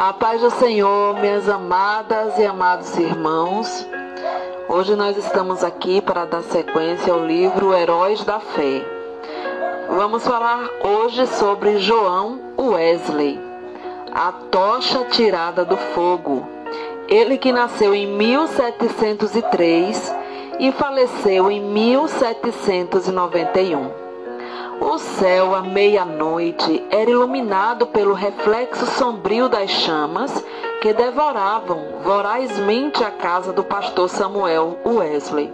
A paz do Senhor, minhas amadas e amados irmãos. Hoje nós estamos aqui para dar sequência ao livro Heróis da Fé. Vamos falar hoje sobre João Wesley, a tocha tirada do fogo. Ele que nasceu em 1703 e faleceu em 1791. O céu à meia-noite era iluminado pelo reflexo sombrio das chamas que devoravam vorazmente a casa do pastor Samuel Wesley.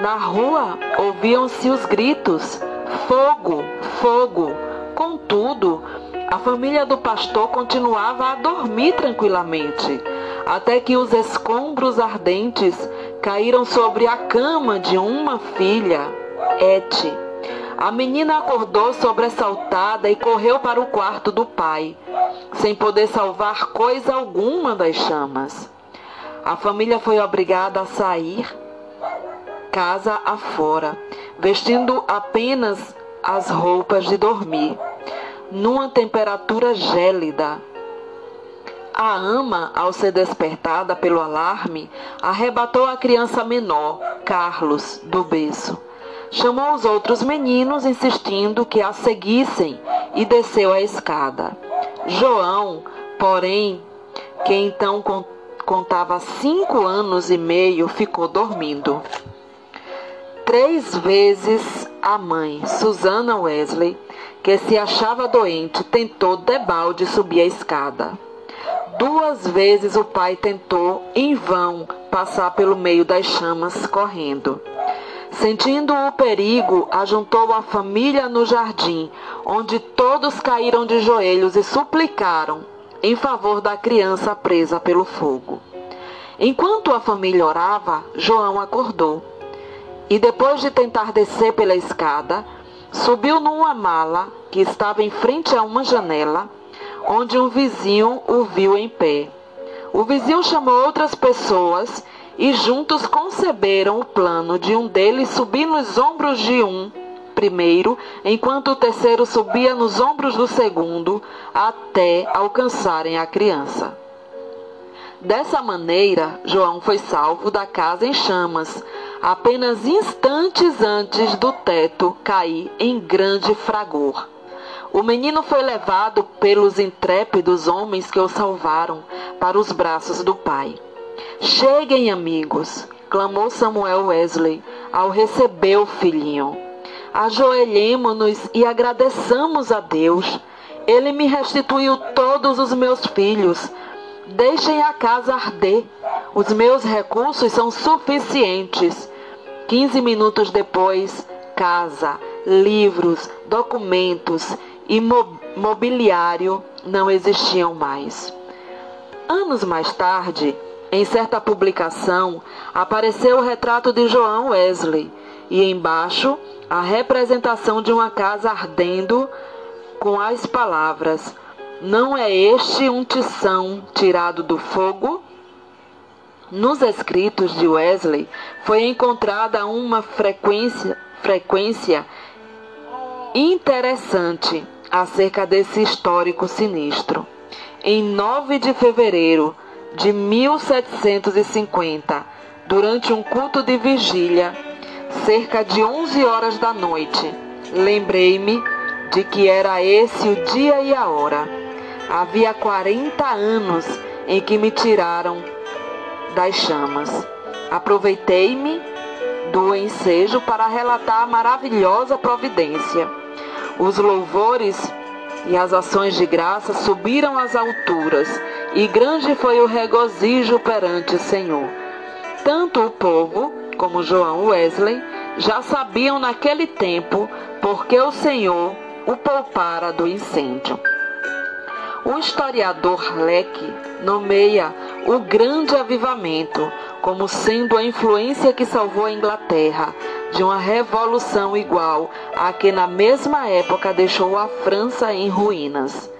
Na rua ouviam-se os gritos: fogo, fogo. Contudo, a família do pastor continuava a dormir tranquilamente, até que os escombros ardentes caíram sobre a cama de uma filha, Ete a menina acordou sobressaltada e correu para o quarto do pai, sem poder salvar coisa alguma das chamas. A família foi obrigada a sair casa afora, vestindo apenas as roupas de dormir, numa temperatura gélida. A ama, ao ser despertada pelo alarme, arrebatou a criança menor, Carlos, do berço chamou os outros meninos, insistindo que a seguissem, e desceu a escada. João, porém, que então contava cinco anos e meio, ficou dormindo. Três vezes a mãe, Susana Wesley, que se achava doente, tentou debalde subir a escada. Duas vezes o pai tentou, em vão, passar pelo meio das chamas correndo. Sentindo o perigo, ajuntou a família no jardim, onde todos caíram de joelhos e suplicaram em favor da criança presa pelo fogo. Enquanto a família orava, João acordou e, depois de tentar descer pela escada, subiu numa mala que estava em frente a uma janela, onde um vizinho o viu em pé. O vizinho chamou outras pessoas e juntos conceberam o plano de um deles subir nos ombros de um primeiro, enquanto o terceiro subia nos ombros do segundo, até alcançarem a criança. Dessa maneira, João foi salvo da casa em chamas, apenas instantes antes do teto cair em grande fragor. O menino foi levado pelos intrépidos homens que o salvaram para os braços do pai. Cheguem, amigos, clamou Samuel Wesley ao receber o filhinho. Ajoelhemo-nos e agradeçamos a Deus. Ele me restituiu todos os meus filhos. Deixem a casa arder. Os meus recursos são suficientes. Quinze minutos depois, casa, livros, documentos e mobiliário não existiam mais. Anos mais tarde, em certa publicação, apareceu o retrato de João Wesley e embaixo a representação de uma casa ardendo com as palavras: Não é este um tição tirado do fogo? Nos escritos de Wesley foi encontrada uma frequência, frequência interessante acerca desse histórico sinistro. Em 9 de fevereiro de 1750, durante um culto de vigília, cerca de 11 horas da noite. Lembrei-me de que era esse o dia e a hora. Havia 40 anos em que me tiraram das chamas. Aproveitei-me do ensejo para relatar a maravilhosa providência. Os louvores e as ações de graça subiram às alturas e grande foi o regozijo perante o Senhor. Tanto o povo como João Wesley já sabiam naquele tempo porque o Senhor o poupara do incêndio. O historiador Leque nomeia o grande avivamento como sendo a influência que salvou a Inglaterra de uma revolução igual à que na mesma época deixou a França em ruínas.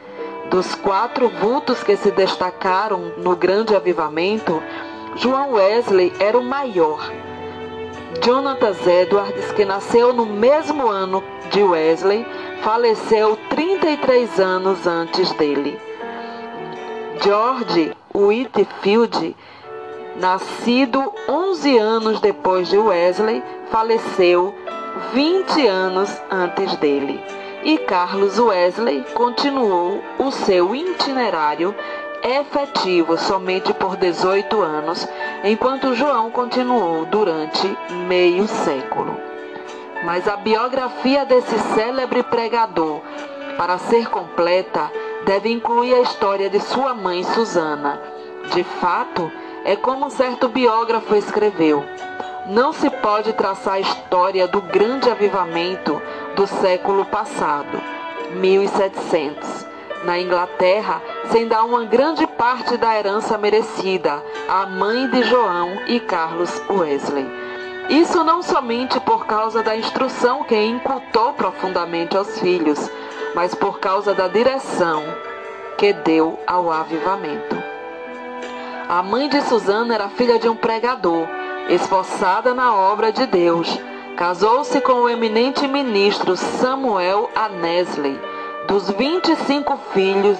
Dos quatro vultos que se destacaram no grande avivamento, João Wesley era o maior. Jonathan Edwards, que nasceu no mesmo ano de Wesley, faleceu 33 anos antes dele. George Whitfield, nascido 11 anos depois de Wesley, faleceu 20 anos antes dele. E Carlos Wesley continuou o seu itinerário efetivo somente por 18 anos, enquanto João continuou durante meio século. Mas a biografia desse célebre pregador, para ser completa, deve incluir a história de sua mãe Susana. De fato, é como um certo biógrafo escreveu: Não se pode traçar a história do grande avivamento do século passado, 1700 na Inglaterra, sem dar uma grande parte da herança merecida à mãe de João e Carlos Wesley. Isso não somente por causa da instrução que incultou profundamente aos filhos, mas por causa da direção que deu ao avivamento. A mãe de Susana era filha de um pregador, esforçada na obra de Deus. Casou-se com o eminente ministro Samuel Anesley dos 25 filhos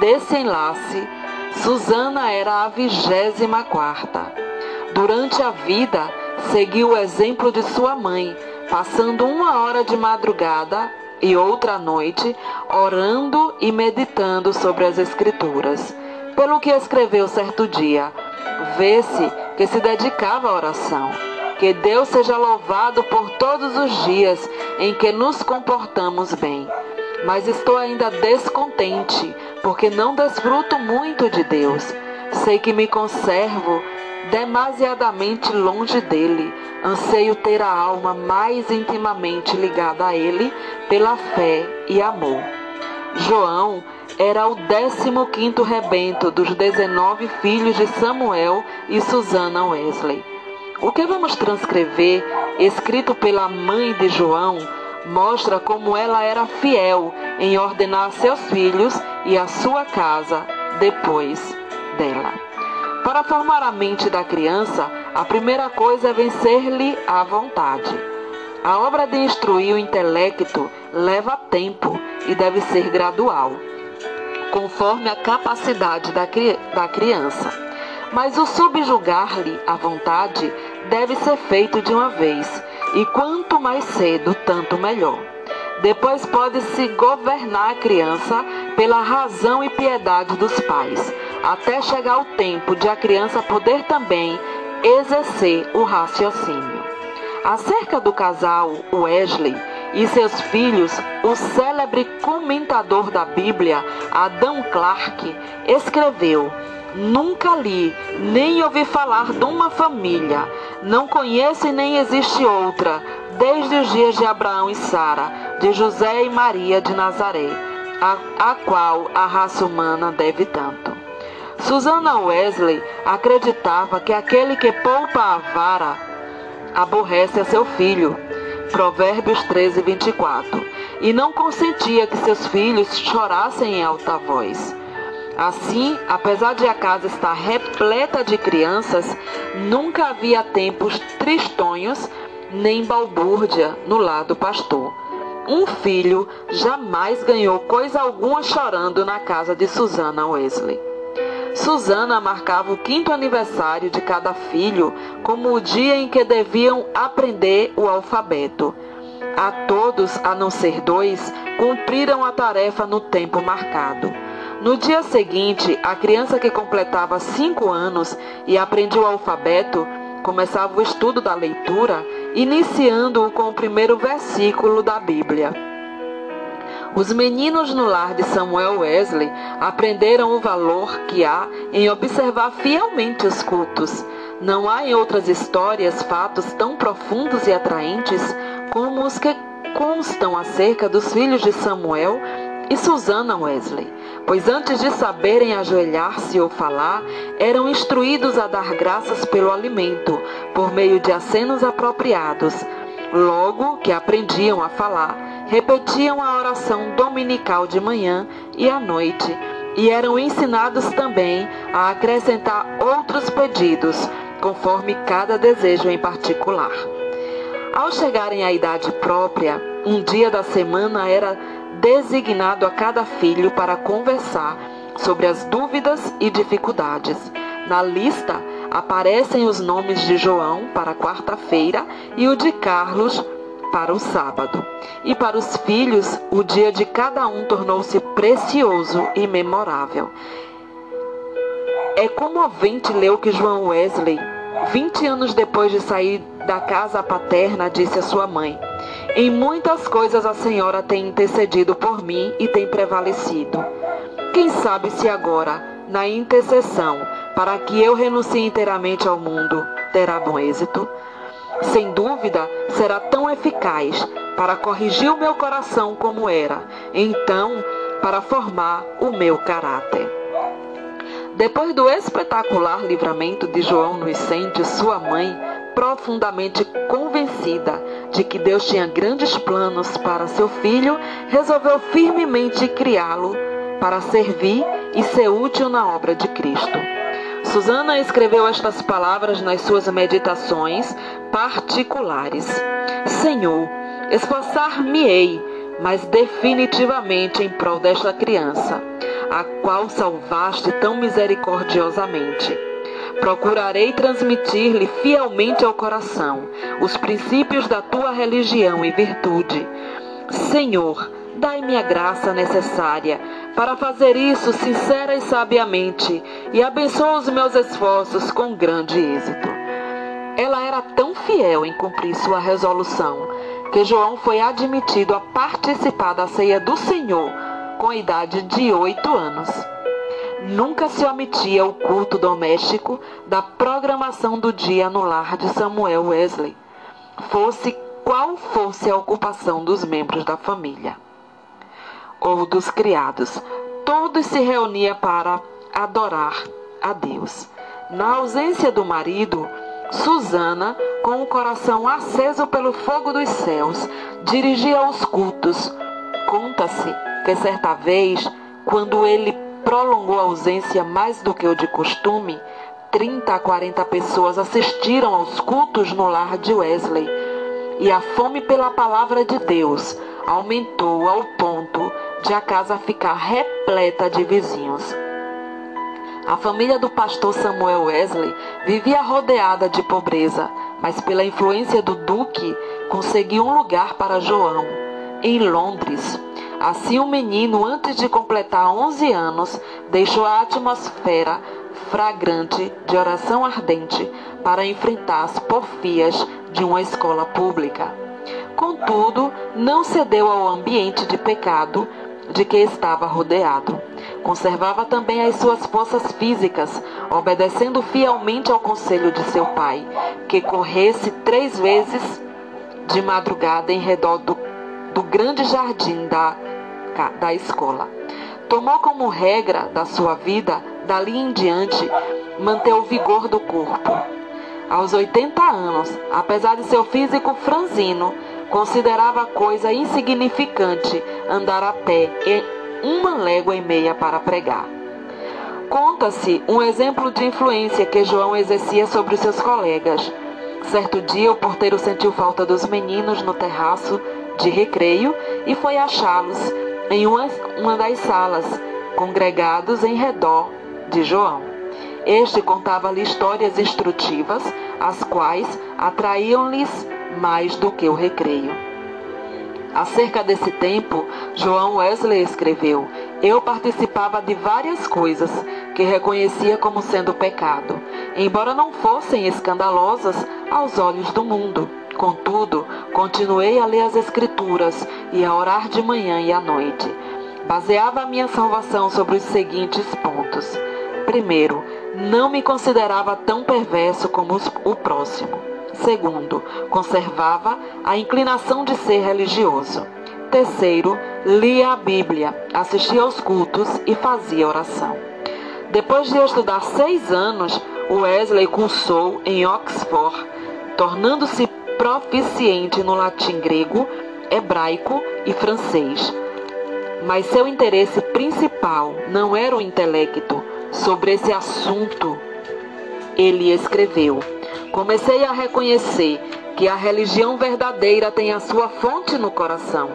desse enlace, Susana era a vigésima quarta. Durante a vida, seguiu o exemplo de sua mãe, passando uma hora de madrugada e outra noite orando e meditando sobre as Escrituras. Pelo que escreveu certo dia, vê-se que se dedicava à oração. Que Deus seja louvado por todos os dias em que nos comportamos bem mas estou ainda descontente, porque não desfruto muito de Deus. Sei que me conservo demasiadamente longe dele. Anseio ter a alma mais intimamente ligada a ele pela fé e amor. João era o décimo quinto rebento dos dezenove filhos de Samuel e Susana Wesley. O que vamos transcrever, escrito pela mãe de João, mostra como ela era fiel em ordenar seus filhos e a sua casa depois dela. Para formar a mente da criança, a primeira coisa é vencer-lhe a vontade. A obra de instruir o intelecto leva tempo e deve ser gradual, conforme a capacidade da, cri da criança. Mas o subjugar-lhe a vontade deve ser feito de uma vez e quanto mais cedo, tanto melhor. Depois pode-se governar a criança pela razão e piedade dos pais, até chegar o tempo de a criança poder também exercer o raciocínio. Acerca do casal Wesley e seus filhos, o célebre comentador da Bíblia, Adam Clarke, escreveu Nunca li, nem ouvi falar de uma família. Não conheço e nem existe outra, desde os dias de Abraão e Sara, de José e Maria de Nazaré, a, a qual a raça humana deve tanto. Susana Wesley acreditava que aquele que poupa a vara aborrece a seu filho. Provérbios 13, 24. E não consentia que seus filhos chorassem em alta voz. Assim, apesar de a casa estar repleta de crianças, nunca havia tempos tristonhos nem balbúrdia no lado pastor. Um filho jamais ganhou coisa alguma chorando na casa de Susana Wesley. Susana marcava o quinto aniversário de cada filho como o dia em que deviam aprender o alfabeto. A todos, a não ser dois, cumpriram a tarefa no tempo marcado. No dia seguinte, a criança que completava cinco anos e aprendia o alfabeto começava o estudo da leitura, iniciando-o com o primeiro versículo da Bíblia. Os meninos no lar de Samuel Wesley aprenderam o valor que há em observar fielmente os cultos. Não há em outras histórias fatos tão profundos e atraentes como os que constam acerca dos filhos de Samuel e Susana Wesley, pois antes de saberem ajoelhar-se ou falar, eram instruídos a dar graças pelo alimento, por meio de acenos apropriados. Logo que aprendiam a falar, repetiam a oração dominical de manhã e à noite, e eram ensinados também a acrescentar outros pedidos, conforme cada desejo em particular. Ao chegarem à idade própria, um dia da semana era designado a cada filho para conversar sobre as dúvidas e dificuldades. Na lista aparecem os nomes de João para quarta-feira e o de Carlos para o sábado. E para os filhos, o dia de cada um tornou-se precioso e memorável. É comovente ler o que João Wesley, 20 anos depois de sair da casa paterna, disse à sua mãe: Em muitas coisas a senhora tem intercedido por mim e tem prevalecido. Quem sabe se agora, na intercessão, para que eu renuncie inteiramente ao mundo, terá bom êxito? sem dúvida, será tão eficaz para corrigir o meu coração como era, então para formar o meu caráter. Depois do espetacular livramento de João no incêndio, sua mãe, profundamente convencida de que Deus tinha grandes planos para seu filho, resolveu firmemente criá-lo para servir e ser útil na obra de Cristo. Susana escreveu estas palavras nas suas meditações particulares. Senhor, esforçar-me-ei, mas definitivamente em prol desta criança, a qual salvaste tão misericordiosamente. Procurarei transmitir-lhe fielmente ao coração os princípios da tua religião e virtude. Senhor, dai-me a graça necessária para fazer isso sincera e sabiamente e abençoa os meus esforços com grande êxito. Ela era tão fiel em cumprir sua resolução que João foi admitido a participar da ceia do Senhor com a idade de oito anos. Nunca se omitia o culto doméstico da programação do dia no lar de Samuel Wesley, fosse qual fosse a ocupação dos membros da família ou dos criados. Todos se reuniam para adorar a Deus. Na ausência do marido, Susana, com o coração aceso pelo fogo dos céus, dirigia os cultos. Conta-se que certa vez, quando ele prolongou a ausência mais do que o de costume, 30 a 40 pessoas assistiram aos cultos no lar de Wesley. E a fome pela palavra de Deus aumentou ao ponto de a casa ficar repleta de vizinhos. A família do pastor Samuel Wesley vivia rodeada de pobreza, mas pela influência do duque conseguiu um lugar para João, em Londres. Assim, o menino, antes de completar 11 anos, deixou a atmosfera fragrante de oração ardente para enfrentar as porfias de uma escola pública. Contudo, não cedeu ao ambiente de pecado de que estava rodeado. Conservava também as suas forças físicas, obedecendo fielmente ao conselho de seu pai, que corresse três vezes de madrugada em redor do, do grande jardim da, da escola. Tomou como regra da sua vida, dali em diante, manter o vigor do corpo. Aos 80 anos, apesar de seu físico franzino, Considerava coisa insignificante andar a pé uma légua e meia para pregar. Conta-se um exemplo de influência que João exercia sobre seus colegas. Certo dia, o porteiro sentiu falta dos meninos no terraço de recreio e foi achá-los em uma, uma das salas, congregados em redor de João. Este contava-lhe histórias instrutivas, as quais atraíam-lhes mais do que o recreio. Acerca desse tempo, João Wesley escreveu: Eu participava de várias coisas que reconhecia como sendo pecado, embora não fossem escandalosas aos olhos do mundo. Contudo, continuei a ler as Escrituras e a orar de manhã e à noite. Baseava a minha salvação sobre os seguintes pontos. Primeiro, não me considerava tão perverso como o próximo. Segundo, conservava a inclinação de ser religioso. Terceiro, lia a Bíblia, assistia aos cultos e fazia oração. Depois de estudar seis anos, Wesley cursou em Oxford, tornando-se proficiente no latim grego, hebraico e francês. Mas seu interesse principal não era o intelecto. Sobre esse assunto, ele escreveu. Comecei a reconhecer que a religião verdadeira tem a sua fonte no coração.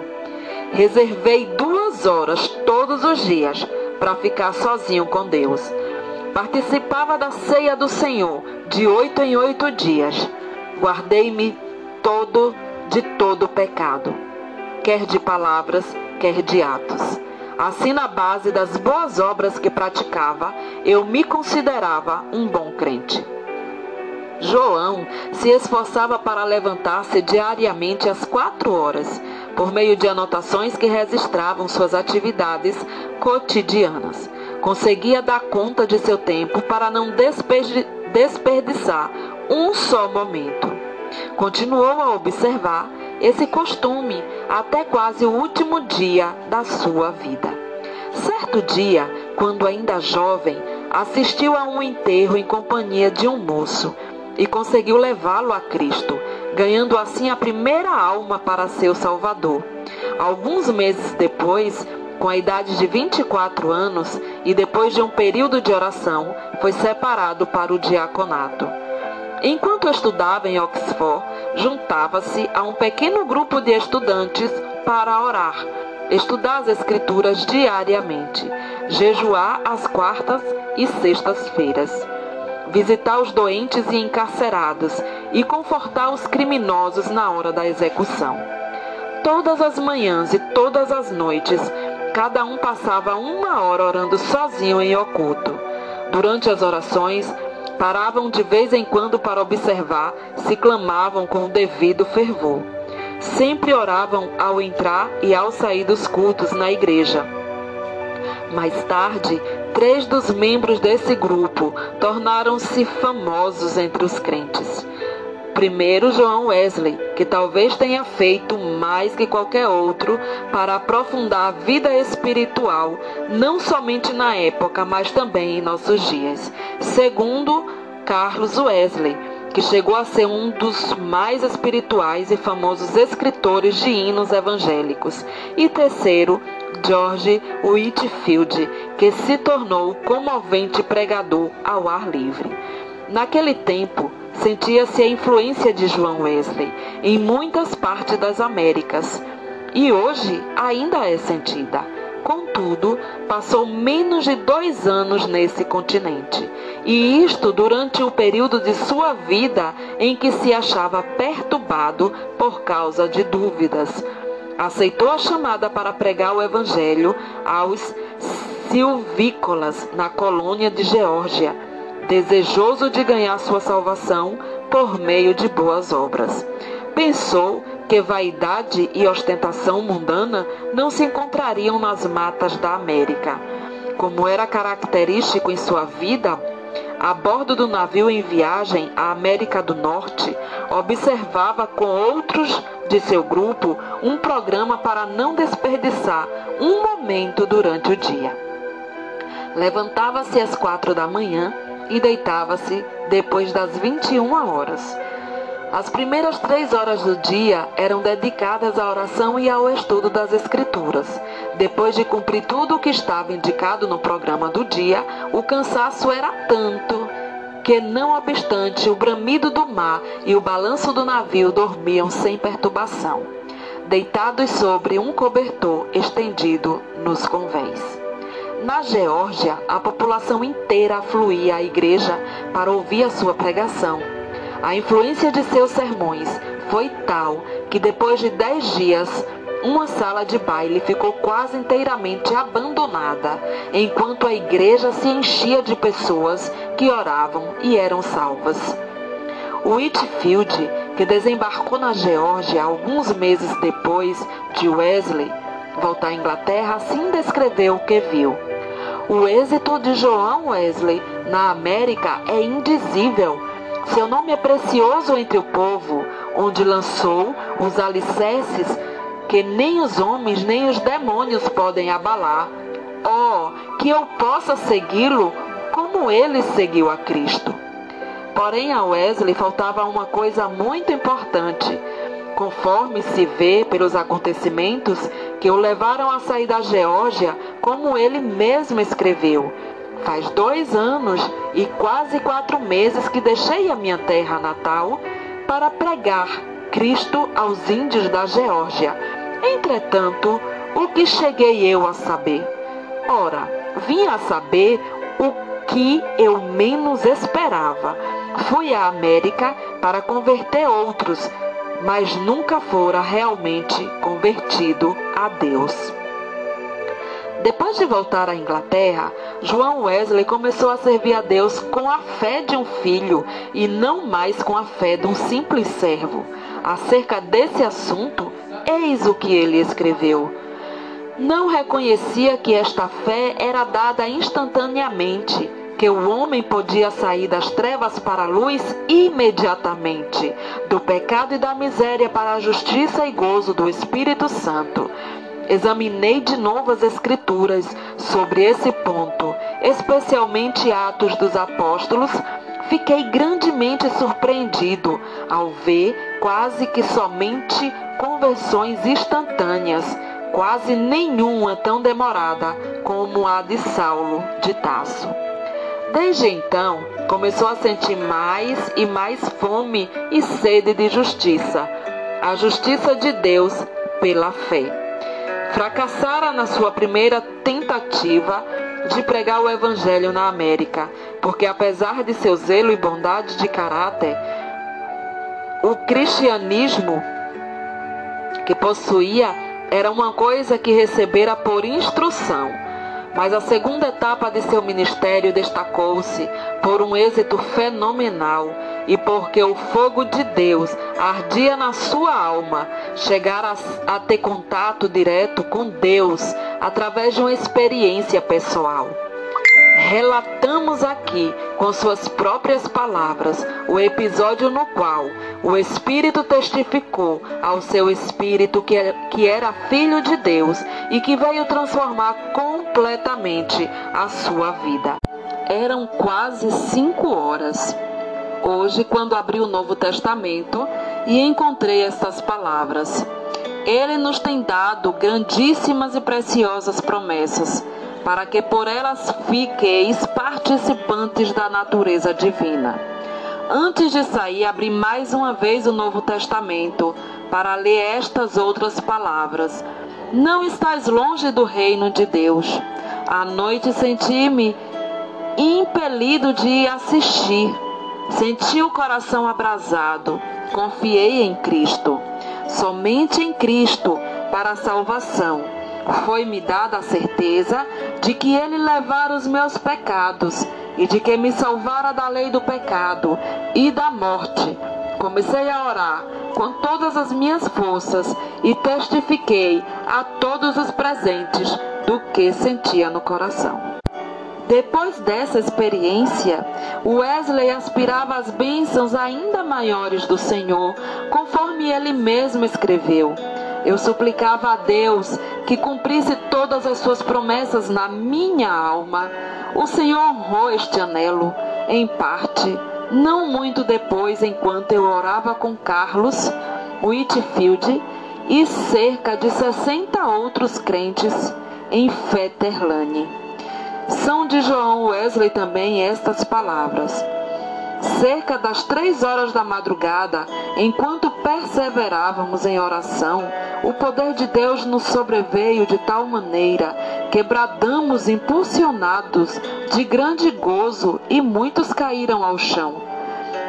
Reservei duas horas todos os dias para ficar sozinho com Deus. Participava da ceia do Senhor de oito em oito dias. Guardei-me todo de todo pecado, quer de palavras, quer de atos. Assim, na base das boas obras que praticava, eu me considerava um bom crente. João se esforçava para levantar-se diariamente às quatro horas, por meio de anotações que registravam suas atividades cotidianas. Conseguia dar conta de seu tempo para não desperdiçar um só momento. Continuou a observar esse costume até quase o último dia da sua vida. Certo dia, quando ainda jovem, assistiu a um enterro em companhia de um moço e conseguiu levá-lo a Cristo, ganhando assim a primeira alma para seu Salvador. Alguns meses depois, com a idade de 24 anos e depois de um período de oração, foi separado para o diaconato. Enquanto estudava em Oxford, juntava-se a um pequeno grupo de estudantes para orar, estudar as Escrituras diariamente, jejuar às quartas e sextas-feiras, visitar os doentes e encarcerados e confortar os criminosos na hora da execução. Todas as manhãs e todas as noites, cada um passava uma hora orando sozinho em oculto. Durante as orações, paravam de vez em quando para observar se clamavam com o devido fervor. Sempre oravam ao entrar e ao sair dos cultos na igreja. Mais tarde, três dos membros desse grupo tornaram-se famosos entre os crentes. Primeiro, João Wesley, que talvez tenha feito mais que qualquer outro para aprofundar a vida espiritual, não somente na época, mas também em nossos dias. Segundo, Carlos Wesley, que chegou a ser um dos mais espirituais e famosos escritores de hinos evangélicos. E terceiro, George Whitfield, que se tornou comovente pregador ao ar livre. Naquele tempo, sentia-se a influência de João Wesley em muitas partes das Américas e hoje ainda é sentida. Contudo, passou menos de dois anos nesse continente, e isto durante o período de sua vida em que se achava perturbado por causa de dúvidas. Aceitou a chamada para pregar o Evangelho aos silvícolas na colônia de Geórgia desejoso de ganhar sua salvação por meio de boas obras. Pensou que vaidade e ostentação mundana não se encontrariam nas matas da América. Como era característico em sua vida, a bordo do navio em viagem à América do Norte, observava com outros de seu grupo um programa para não desperdiçar um momento durante o dia. Levantava-se às quatro da manhã e deitava-se depois das 21 horas. As primeiras três horas do dia eram dedicadas à oração e ao estudo das Escrituras. Depois de cumprir tudo o que estava indicado no programa do dia, o cansaço era tanto que, não obstante o bramido do mar e o balanço do navio, dormiam sem perturbação, deitados sobre um cobertor estendido nos convés. Na Geórgia, a população inteira afluía à igreja para ouvir a sua pregação. A influência de seus sermões foi tal que depois de dez dias, uma sala de baile ficou quase inteiramente abandonada, enquanto a igreja se enchia de pessoas que oravam e eram salvas. Whitfield, que desembarcou na Geórgia alguns meses depois de Wesley voltar à Inglaterra, assim descreveu o que viu. O êxito de João Wesley na América é indizível. Seu nome é precioso entre o povo, onde lançou os alicerces que nem os homens nem os demônios podem abalar. Oh, que eu possa segui-lo como ele seguiu a Cristo. Porém, a Wesley faltava uma coisa muito importante. Conforme se vê pelos acontecimentos que o levaram a sair da Geórgia, como ele mesmo escreveu. Faz dois anos e quase quatro meses que deixei a minha terra natal para pregar Cristo aos índios da Geórgia. Entretanto, o que cheguei eu a saber? Ora, vim a saber o que eu menos esperava. Fui à América para converter outros, mas nunca fora realmente convertido a Deus. Depois de voltar à Inglaterra, João Wesley começou a servir a Deus com a fé de um filho e não mais com a fé de um simples servo. Acerca desse assunto, eis o que ele escreveu. Não reconhecia que esta fé era dada instantaneamente, que o homem podia sair das trevas para a luz imediatamente, do pecado e da miséria para a justiça e gozo do Espírito Santo. Examinei de novo as Escrituras sobre esse ponto, especialmente Atos dos Apóstolos. Fiquei grandemente surpreendido ao ver quase que somente conversões instantâneas, quase nenhuma tão demorada como a de Saulo de Tasso. Desde então, começou a sentir mais e mais fome e sede de justiça, a justiça de Deus pela fé fracassara na sua primeira tentativa de pregar o Evangelho na América, porque apesar de seu zelo e bondade de caráter, o cristianismo que possuía era uma coisa que recebera por instrução. Mas a segunda etapa de seu ministério destacou-se por um êxito fenomenal e porque o fogo de Deus ardia na sua alma, chegar a, a ter contato direto com Deus através de uma experiência pessoal. Relatamos aqui, com suas próprias palavras, o episódio no qual o Espírito testificou ao seu espírito que, é, que era filho de Deus e que veio transformar completamente a sua vida. Eram quase cinco horas hoje quando abri o Novo Testamento e encontrei estas palavras. Ele nos tem dado grandíssimas e preciosas promessas, para que por elas fiqueis participantes da natureza divina. Antes de sair, abri mais uma vez o Novo Testamento para ler estas outras palavras. Não estás longe do reino de Deus. À noite senti-me impelido de assistir Senti o coração abrasado, confiei em Cristo, somente em Cristo para a salvação. Foi-me dada a certeza de que Ele levara os meus pecados e de que me salvara da lei do pecado e da morte. Comecei a orar com todas as minhas forças e testifiquei a todos os presentes do que sentia no coração. Depois dessa experiência, Wesley aspirava às bênçãos ainda maiores do Senhor, conforme ele mesmo escreveu. Eu suplicava a Deus que cumprisse todas as suas promessas na minha alma. O Senhor honrou este anelo, em parte, não muito depois, enquanto eu orava com Carlos Whitfield e cerca de 60 outros crentes em Fetterlane. São de João Wesley também estas palavras. Cerca das três horas da madrugada, enquanto perseverávamos em oração, o poder de Deus nos sobreveio de tal maneira que bradamos impulsionados de grande gozo e muitos caíram ao chão.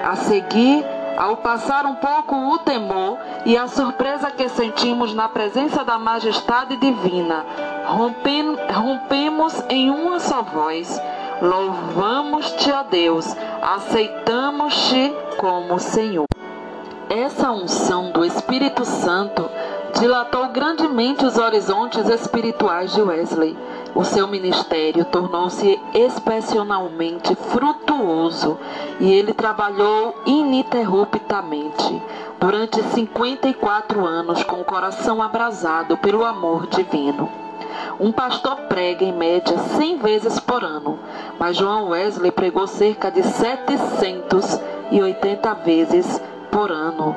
A seguir, ao passar um pouco o temor e a surpresa que sentimos na presença da majestade divina, rompemos em uma só voz. Louvamos-te, ó Deus, aceitamos-te como Senhor. Essa unção do Espírito Santo dilatou grandemente os horizontes espirituais de Wesley. O seu ministério tornou-se excepcionalmente frutuoso e ele trabalhou ininterruptamente durante 54 anos com o coração abrasado pelo amor divino. Um pastor prega em média 100 vezes por ano, mas João Wesley pregou cerca de 780 vezes por ano,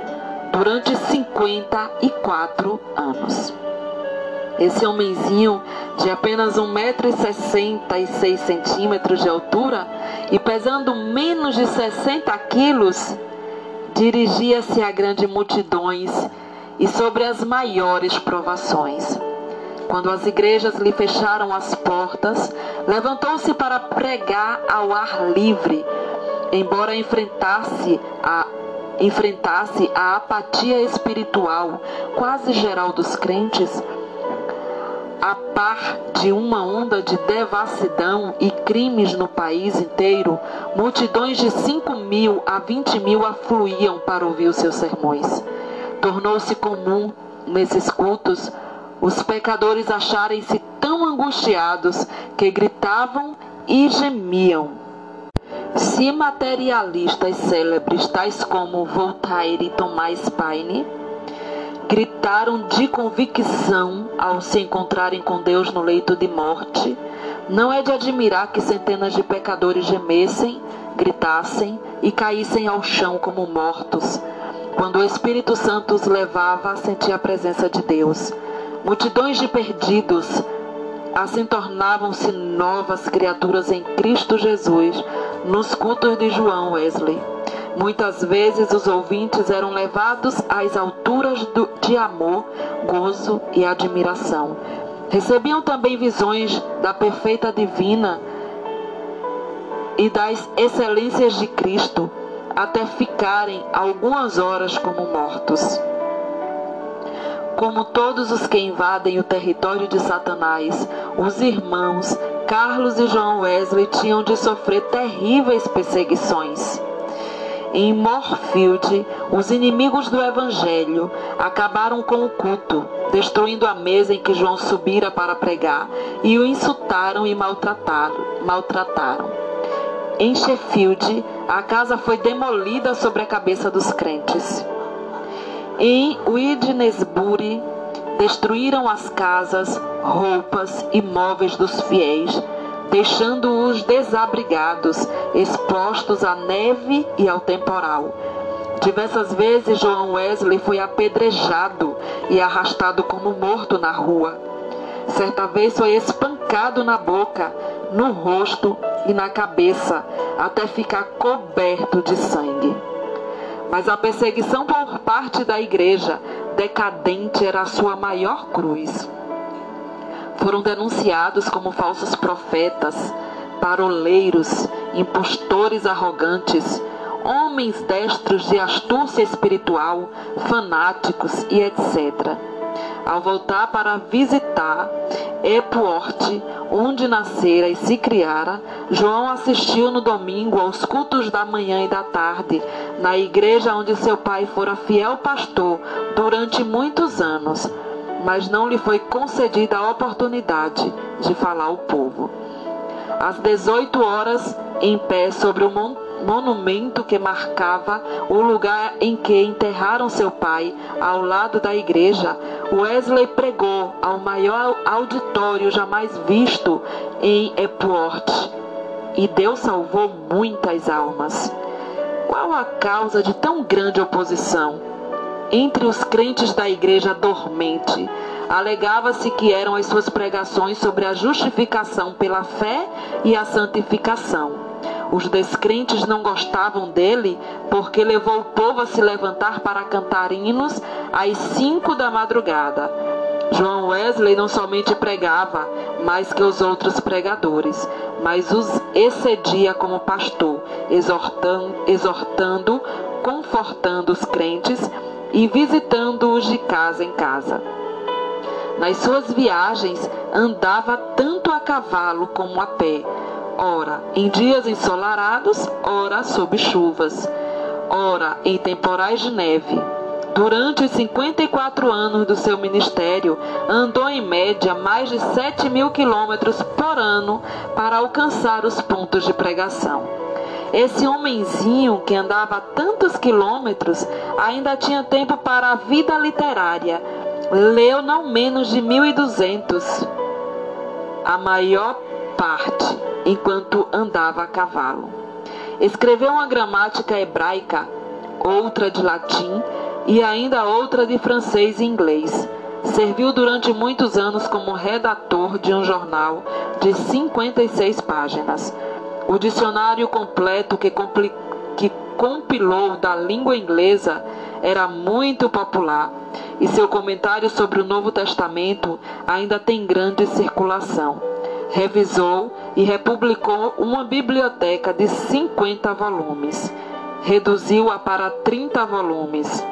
durante 54 anos. Esse homenzinho de apenas 1,66m de altura e pesando menos de 60 quilos, dirigia-se a grandes multidões e sobre as maiores provações. Quando as igrejas lhe fecharam as portas, levantou-se para pregar ao ar livre, embora enfrentasse a enfrentasse a apatia espiritual quase geral dos crentes, a par de uma onda de devassidão e crimes no país inteiro, multidões de 5 mil a 20 mil afluíam para ouvir os seus sermões. Tornou-se comum nesses cultos os pecadores acharem-se tão angustiados que gritavam e gemiam se materialistas célebres tais como Voltaire e Thomas Paine gritaram de convicção ao se encontrarem com Deus no leito de morte, não é de admirar que centenas de pecadores gemessem, gritassem e caíssem ao chão como mortos, quando o Espírito Santo os levava a sentir a presença de Deus. Multidões de perdidos assim tornavam-se novas criaturas em Cristo Jesus nos cultos de João Wesley. Muitas vezes os ouvintes eram levados às alturas do, de amor, gozo e admiração. Recebiam também visões da perfeita divina e das excelências de Cristo, até ficarem algumas horas como mortos. Como todos os que invadem o território de Satanás, os irmãos Carlos e João Wesley tinham de sofrer terríveis perseguições. Em Morfield, os inimigos do Evangelho acabaram com o culto, destruindo a mesa em que João subira para pregar, e o insultaram e maltrataram. maltrataram. Em Sheffield, a casa foi demolida sobre a cabeça dos crentes. Em Widnesbury, destruíram as casas, roupas e móveis dos fiéis, deixando-os desabrigados, expostos à neve e ao temporal. Diversas vezes João Wesley foi apedrejado e arrastado como morto na rua. Certa vez foi espancado na boca, no rosto e na cabeça, até ficar coberto de sangue. Mas a perseguição por parte da igreja decadente era a sua maior cruz. Foram denunciados como falsos profetas, paroleiros, impostores arrogantes, homens destros de astúcia espiritual, fanáticos e etc. Ao voltar para visitar Epuorte, onde nascera e se criara, João assistiu no domingo aos cultos da manhã e da tarde, na igreja onde seu pai fora fiel pastor durante muitos anos, mas não lhe foi concedida a oportunidade de falar ao povo. Às 18 horas, em pé sobre o monumento que marcava o lugar em que enterraram seu pai, ao lado da igreja, Wesley pregou ao maior auditório jamais visto em Epworth. E Deus salvou muitas almas. Qual a causa de tão grande oposição? Entre os crentes da igreja dormente, alegava-se que eram as suas pregações sobre a justificação pela fé e a santificação. Os descrentes não gostavam dele porque levou o povo a se levantar para cantar hinos às cinco da madrugada. João Wesley não somente pregava mais que os outros pregadores, mas os excedia como pastor, exortando, exortando confortando os crentes e visitando-os de casa em casa. Nas suas viagens, andava tanto a cavalo como a pé, ora em dias ensolarados, ora sob chuvas, ora em temporais de neve Durante os 54 anos do seu ministério, andou em média mais de 7 mil quilômetros por ano para alcançar os pontos de pregação. Esse homenzinho que andava tantos quilômetros ainda tinha tempo para a vida literária. Leu não menos de 1.200, a maior parte enquanto andava a cavalo. Escreveu uma gramática hebraica, outra de latim e ainda outra de francês e inglês. Serviu durante muitos anos como redator de um jornal de 56 páginas. O dicionário completo que, que compilou da língua inglesa era muito popular e seu comentário sobre o Novo Testamento ainda tem grande circulação. Revisou e republicou uma biblioteca de 50 volumes. Reduziu-a para 30 volumes.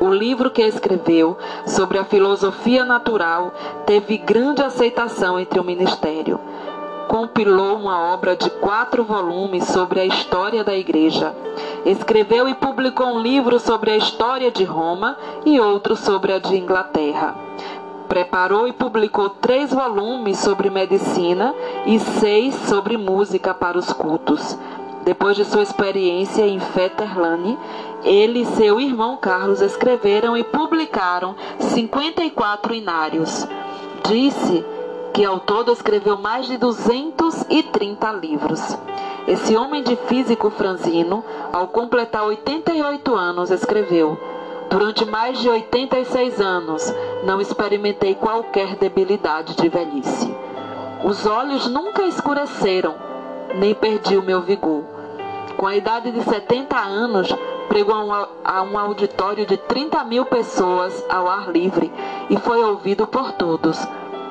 O livro que escreveu sobre a filosofia natural teve grande aceitação entre o ministério. Compilou uma obra de quatro volumes sobre a história da Igreja. Escreveu e publicou um livro sobre a história de Roma e outro sobre a de Inglaterra. Preparou e publicou três volumes sobre medicina e seis sobre música para os cultos. Depois de sua experiência em Fetterlane, ele e seu irmão Carlos escreveram e publicaram 54 inários. Disse que ao todo escreveu mais de 230 livros. Esse homem de físico franzino, ao completar 88 anos, escreveu: Durante mais de 86 anos, não experimentei qualquer debilidade de velhice. Os olhos nunca escureceram, nem perdi o meu vigor. Com a idade de 70 anos, pregou a um auditório de 30 mil pessoas ao ar livre e foi ouvido por todos.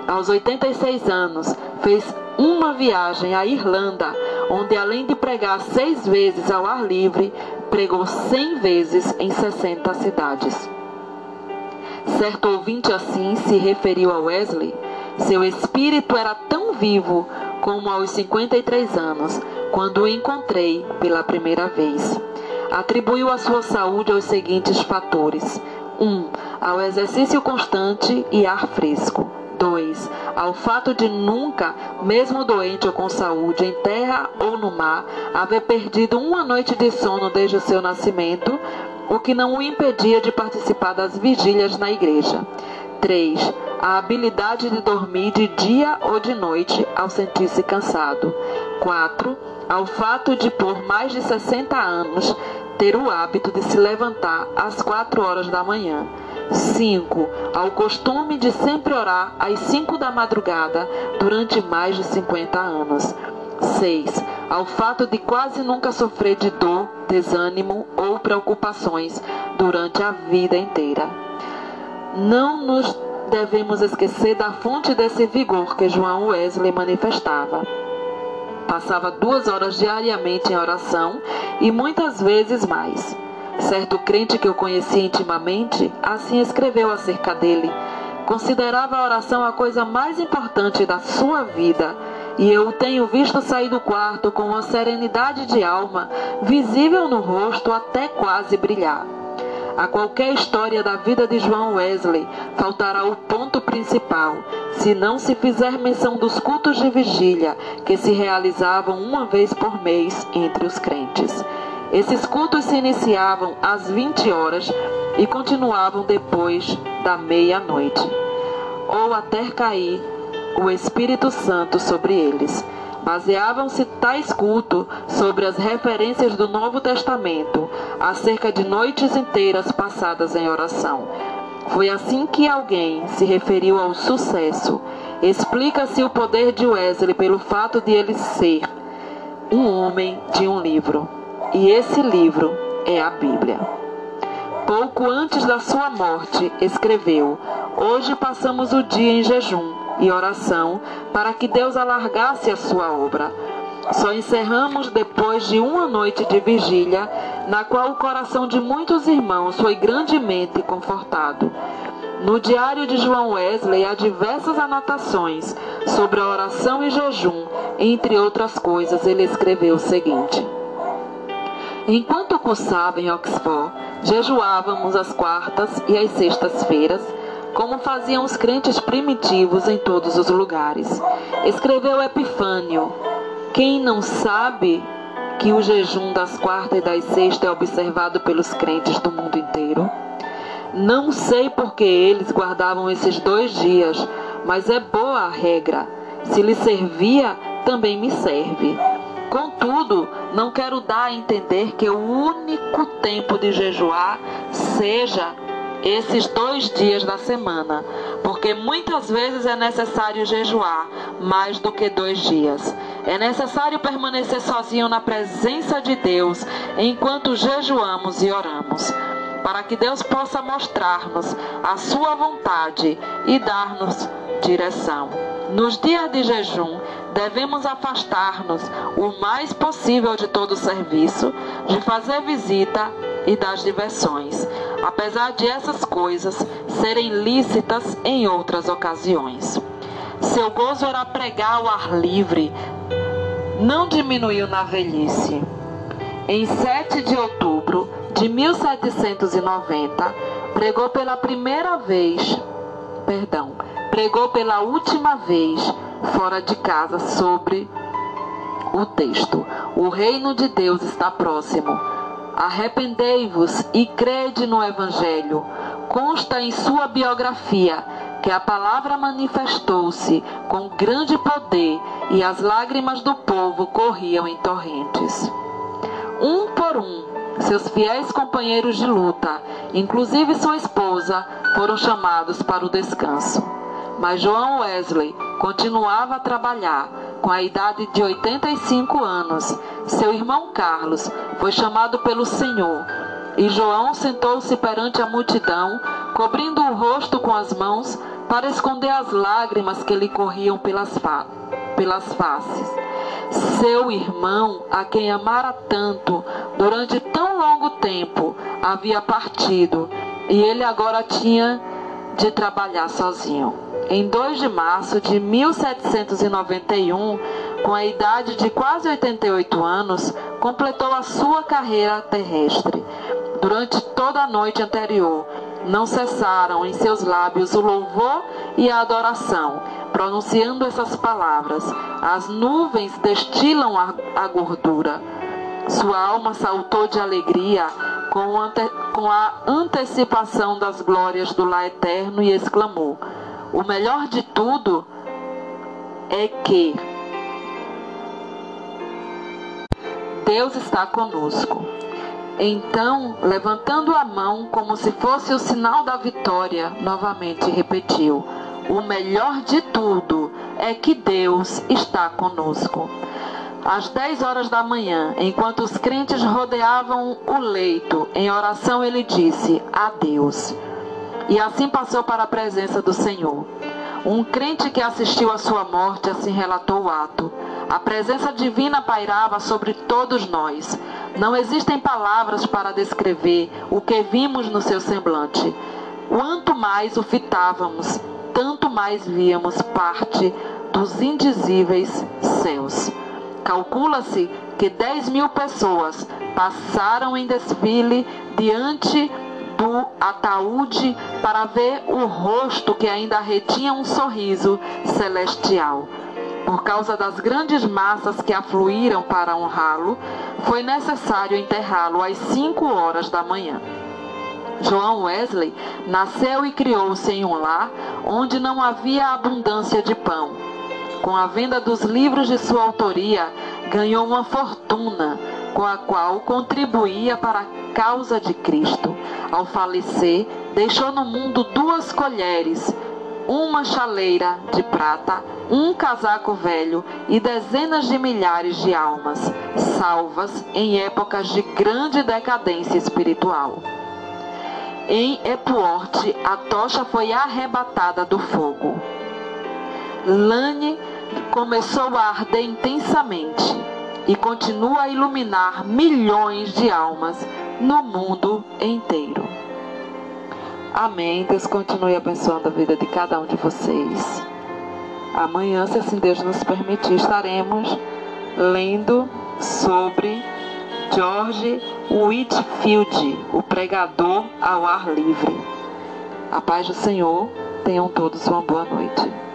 Aos 86 anos, fez uma viagem à Irlanda, onde além de pregar seis vezes ao ar livre, pregou 100 vezes em 60 cidades. Certo ouvinte assim se referiu a Wesley. Seu espírito era tão vivo como aos 53 anos, quando o encontrei pela primeira vez atribuiu a sua saúde aos seguintes fatores: 1. Um, ao exercício constante e ar fresco. 2. Ao fato de nunca, mesmo doente ou com saúde, em terra ou no mar, haver perdido uma noite de sono desde o seu nascimento, o que não o impedia de participar das vigílias na igreja. 3. A habilidade de dormir de dia ou de noite ao sentir-se cansado. 4. Ao fato de, por mais de 60 anos, ter o hábito de se levantar às quatro horas da manhã. 5. Ao costume de sempre orar às 5 da madrugada durante mais de 50 anos. 6. Ao fato de quase nunca sofrer de dor, desânimo ou preocupações durante a vida inteira. Não nos devemos esquecer da fonte desse vigor que João Wesley manifestava. Passava duas horas diariamente em oração e muitas vezes mais. Certo crente que eu conheci intimamente assim escreveu acerca dele. Considerava a oração a coisa mais importante da sua vida. E eu o tenho visto sair do quarto com uma serenidade de alma, visível no rosto até quase brilhar. A qualquer história da vida de João Wesley faltará o ponto principal, se não se fizer menção dos cultos de vigília que se realizavam uma vez por mês entre os crentes. Esses cultos se iniciavam às 20 horas e continuavam depois da meia-noite, ou até cair o Espírito Santo sobre eles. Baseavam-se tais cultos sobre as referências do Novo Testamento, acerca de noites inteiras passadas em oração. Foi assim que alguém se referiu ao sucesso. Explica-se o poder de Wesley pelo fato de ele ser um homem de um livro. E esse livro é a Bíblia. Pouco antes da sua morte, escreveu: Hoje passamos o dia em jejum e oração para que Deus alargasse a sua obra. Só encerramos depois de uma noite de vigília, na qual o coração de muitos irmãos foi grandemente confortado. No diário de João Wesley há diversas anotações sobre a oração e jejum. Entre outras coisas, ele escreveu o seguinte: Enquanto cursava em Oxford, jejuávamos às quartas e às sextas-feiras como faziam os crentes primitivos em todos os lugares. Escreveu Epifânio: Quem não sabe que o jejum das quartas e das sextas é observado pelos crentes do mundo inteiro? Não sei por que eles guardavam esses dois dias, mas é boa a regra. Se lhe servia, também me serve. Contudo, não quero dar a entender que o único tempo de jejuar seja esses dois dias da semana, porque muitas vezes é necessário jejuar mais do que dois dias. É necessário permanecer sozinho na presença de Deus enquanto jejuamos e oramos. para que Deus possa mostrar-nos a sua vontade e dar-nos direção. Nos dias de jejum, devemos afastar-nos o mais possível de todo serviço, de fazer visita e das diversões, apesar de essas coisas serem lícitas em outras ocasiões. Seu gozo era pregar ao ar livre, não diminuiu na velhice. Em 7 de outubro de 1790, pregou pela primeira vez, perdão, pregou pela última vez fora de casa sobre o texto: O reino de Deus está próximo. Arrependei-vos e crede no Evangelho. Consta em sua biografia que a palavra manifestou-se com grande poder e as lágrimas do povo corriam em torrentes. Um por um, seus fiéis companheiros de luta, inclusive sua esposa, foram chamados para o descanso. Mas João Wesley continuava a trabalhar. Com a idade de 85 anos, seu irmão Carlos foi chamado pelo Senhor e João sentou-se perante a multidão, cobrindo o rosto com as mãos para esconder as lágrimas que lhe corriam pelas, fa pelas faces. Seu irmão, a quem amara tanto durante tão longo tempo, havia partido e ele agora tinha de trabalhar sozinho em 2 de março de 1791, com a idade de quase 88 anos, completou a sua carreira terrestre. Durante toda a noite anterior, não cessaram em seus lábios o louvor e a adoração, pronunciando essas palavras: As nuvens destilam a, gordura. Sua alma saltou de alegria com, ante, com a antecipação das glórias do Lá Eterno e exclamou: o melhor de tudo é que Deus está conosco. Então, levantando a mão como se fosse o sinal da vitória, novamente repetiu: O melhor de tudo é que Deus está conosco. Às 10 horas da manhã, enquanto os crentes rodeavam o leito, em oração ele disse: Adeus. E assim passou para a presença do Senhor. Um crente que assistiu à sua morte assim relatou o ato. A presença divina pairava sobre todos nós. Não existem palavras para descrever o que vimos no seu semblante. Quanto mais o fitávamos, tanto mais víamos parte dos indizíveis céus. Calcula-se que 10 mil pessoas passaram em desfile diante do ataúde para ver o rosto que ainda retinha um sorriso celestial. Por causa das grandes massas que afluíram para honrá-lo, foi necessário enterrá-lo às cinco horas da manhã. João Wesley nasceu e criou-se em um lar onde não havia abundância de pão. Com a venda dos livros de sua autoria, ganhou uma fortuna com a qual contribuía para a causa de Cristo. Ao falecer, deixou no mundo duas colheres, uma chaleira de prata, um casaco velho e dezenas de milhares de almas, salvas em épocas de grande decadência espiritual. Em Epuorte, a tocha foi arrebatada do fogo. Lane começou a arder intensamente e continua a iluminar milhões de almas no mundo inteiro. Amém. Deus continue abençoando a vida de cada um de vocês. Amanhã, se assim Deus nos permitir, estaremos lendo sobre George Whitfield, o pregador ao ar livre. A paz do Senhor. Tenham todos uma boa noite.